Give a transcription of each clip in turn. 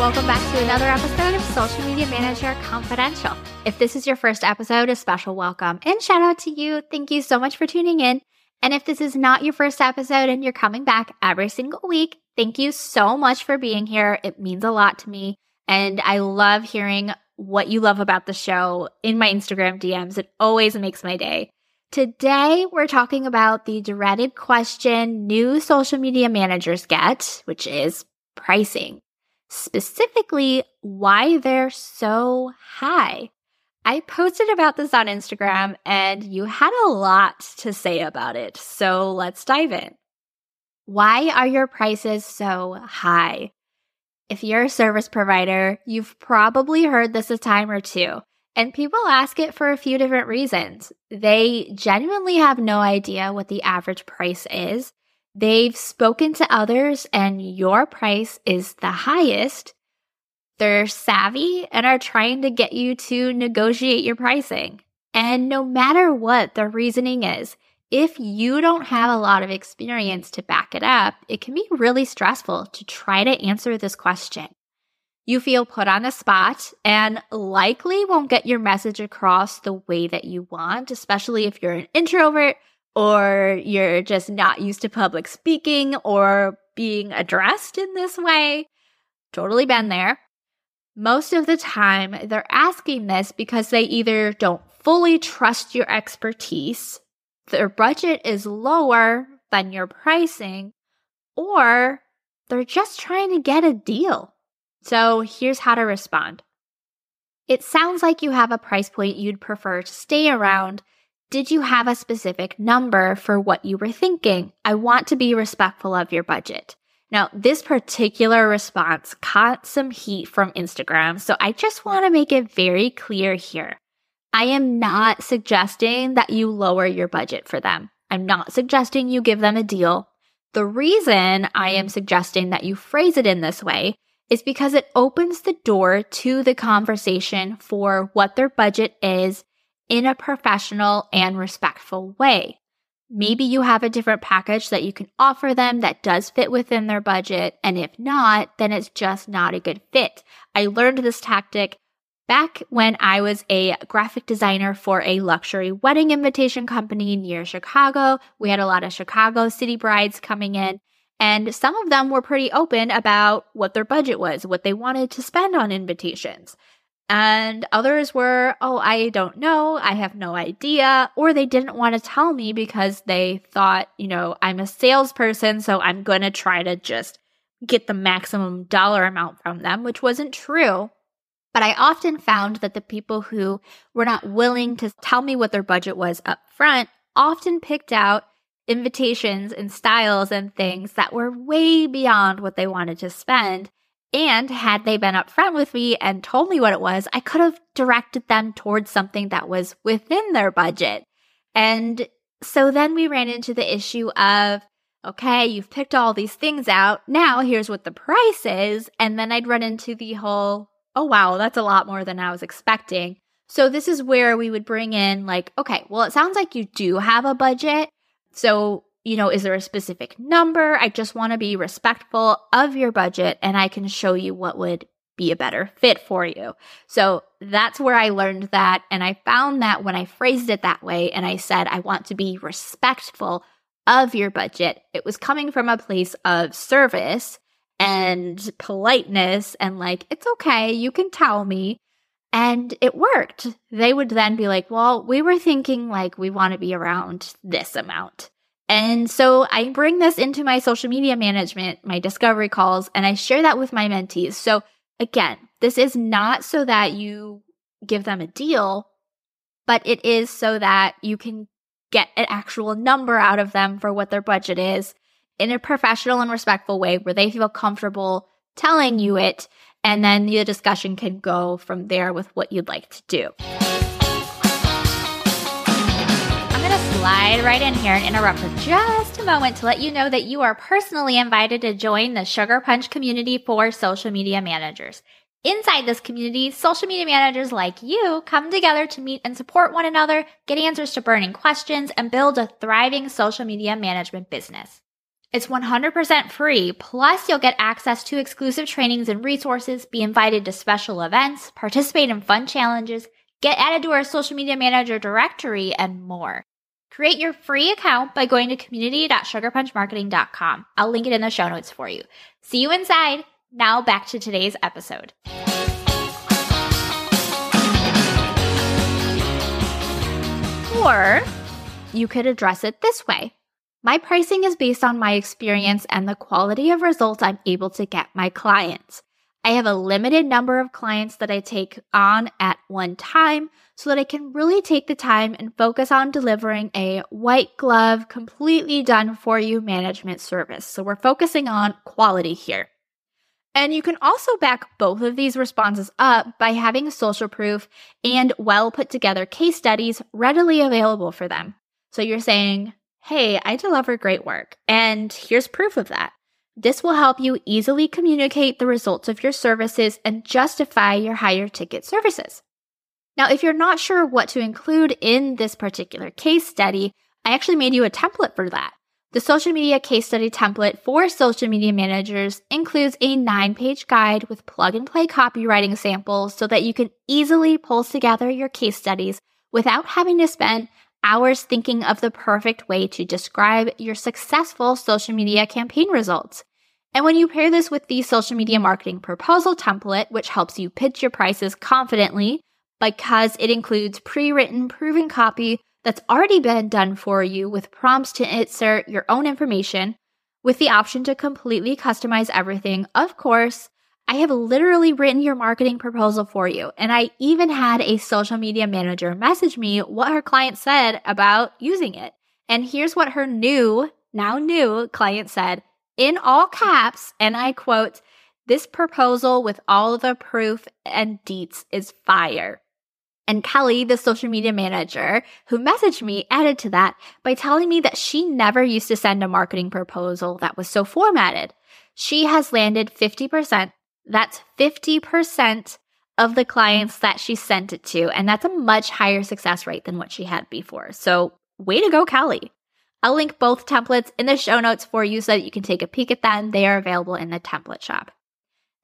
Welcome back to another episode of Social Media Manager Confidential. If this is your first episode, a special welcome and shout out to you. Thank you so much for tuning in. And if this is not your first episode and you're coming back every single week, thank you so much for being here. It means a lot to me. And I love hearing what you love about the show in my Instagram DMs. It always makes my day. Today, we're talking about the dreaded question new social media managers get, which is pricing. Specifically, why they're so high. I posted about this on Instagram and you had a lot to say about it. So let's dive in. Why are your prices so high? If you're a service provider, you've probably heard this a time or two. And people ask it for a few different reasons. They genuinely have no idea what the average price is. They've spoken to others, and your price is the highest. They're savvy and are trying to get you to negotiate your pricing. And no matter what the reasoning is, if you don't have a lot of experience to back it up, it can be really stressful to try to answer this question. You feel put on the spot and likely won't get your message across the way that you want, especially if you're an introvert or you're just not used to public speaking or being addressed in this way. Totally been there. Most of the time, they're asking this because they either don't fully trust your expertise their budget is lower than your pricing, or they're just trying to get a deal. So here's how to respond. It sounds like you have a price point you'd prefer to stay around. Did you have a specific number for what you were thinking? I want to be respectful of your budget. Now, this particular response caught some heat from Instagram, so I just want to make it very clear here. I am not suggesting that you lower your budget for them. I'm not suggesting you give them a deal. The reason I am suggesting that you phrase it in this way is because it opens the door to the conversation for what their budget is in a professional and respectful way. Maybe you have a different package that you can offer them that does fit within their budget. And if not, then it's just not a good fit. I learned this tactic back when I was a graphic designer for a luxury wedding invitation company near Chicago. We had a lot of Chicago city brides coming in, and some of them were pretty open about what their budget was, what they wanted to spend on invitations. And others were, oh, I don't know. I have no idea. Or they didn't want to tell me because they thought, you know, I'm a salesperson, so I'm going to try to just get the maximum dollar amount from them, which wasn't true. But I often found that the people who were not willing to tell me what their budget was up front often picked out invitations and styles and things that were way beyond what they wanted to spend. And had they been upfront with me and told me what it was, I could have directed them towards something that was within their budget. And so then we ran into the issue of, okay, you've picked all these things out. Now here's what the price is. And then I'd run into the whole, oh, wow, that's a lot more than I was expecting. So this is where we would bring in, like, okay, well, it sounds like you do have a budget. So, you know, is there a specific number? I just want to be respectful of your budget and I can show you what would be a better fit for you. So that's where I learned that. And I found that when I phrased it that way and I said, I want to be respectful of your budget, it was coming from a place of service and politeness and like, it's okay, you can tell me. And it worked. They would then be like, well, we were thinking like we want to be around this amount. And so I bring this into my social media management, my discovery calls, and I share that with my mentees. So again, this is not so that you give them a deal, but it is so that you can get an actual number out of them for what their budget is in a professional and respectful way where they feel comfortable telling you it and then the discussion can go from there with what you'd like to do. Slide right in here and interrupt for just a moment to let you know that you are personally invited to join the Sugar Punch community for social media managers. Inside this community, social media managers like you come together to meet and support one another, get answers to burning questions, and build a thriving social media management business. It's 100% free, plus you'll get access to exclusive trainings and resources, be invited to special events, participate in fun challenges, get added to our social media manager directory, and more. Create your free account by going to community.sugarpunchmarketing.com. I'll link it in the show notes for you. See you inside. Now back to today's episode. Or you could address it this way. My pricing is based on my experience and the quality of results I'm able to get my clients. I have a limited number of clients that I take on at one time so that I can really take the time and focus on delivering a white glove, completely done for you management service. So we're focusing on quality here. And you can also back both of these responses up by having social proof and well put together case studies readily available for them. So you're saying, Hey, I deliver great work, and here's proof of that. This will help you easily communicate the results of your services and justify your higher ticket services. Now, if you're not sure what to include in this particular case study, I actually made you a template for that. The social media case study template for social media managers includes a nine page guide with plug and play copywriting samples so that you can easily pull together your case studies without having to spend hours thinking of the perfect way to describe your successful social media campaign results. And when you pair this with the social media marketing proposal template, which helps you pitch your prices confidently because it includes pre written proven copy that's already been done for you with prompts to insert your own information with the option to completely customize everything. Of course, I have literally written your marketing proposal for you. And I even had a social media manager message me what her client said about using it. And here's what her new, now new client said in all caps. And I quote, this proposal with all the proof and deets is fire. And Kelly, the social media manager who messaged me, added to that by telling me that she never used to send a marketing proposal that was so formatted. She has landed 50%. That's 50% of the clients that she sent it to. And that's a much higher success rate than what she had before. So, way to go, Kelly. I'll link both templates in the show notes for you so that you can take a peek at them. They are available in the template shop.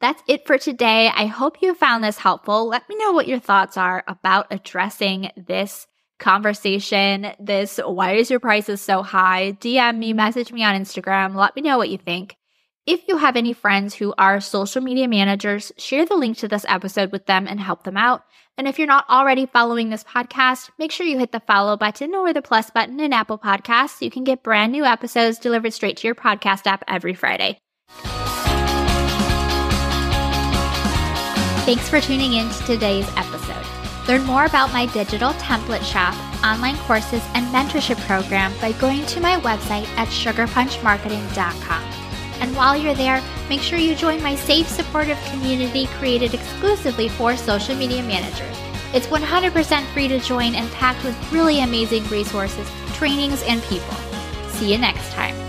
That's it for today. I hope you found this helpful. Let me know what your thoughts are about addressing this conversation. This, why is your prices so high? DM me, message me on Instagram. Let me know what you think. If you have any friends who are social media managers, share the link to this episode with them and help them out. And if you're not already following this podcast, make sure you hit the follow button or the plus button in Apple Podcasts so you can get brand new episodes delivered straight to your podcast app every Friday. Thanks for tuning in to today's episode. Learn more about my digital template shop, online courses, and mentorship program by going to my website at sugarpunchmarketing.com. And while you're there, make sure you join my safe, supportive community created exclusively for social media managers. It's 100% free to join and packed with really amazing resources, trainings, and people. See you next time.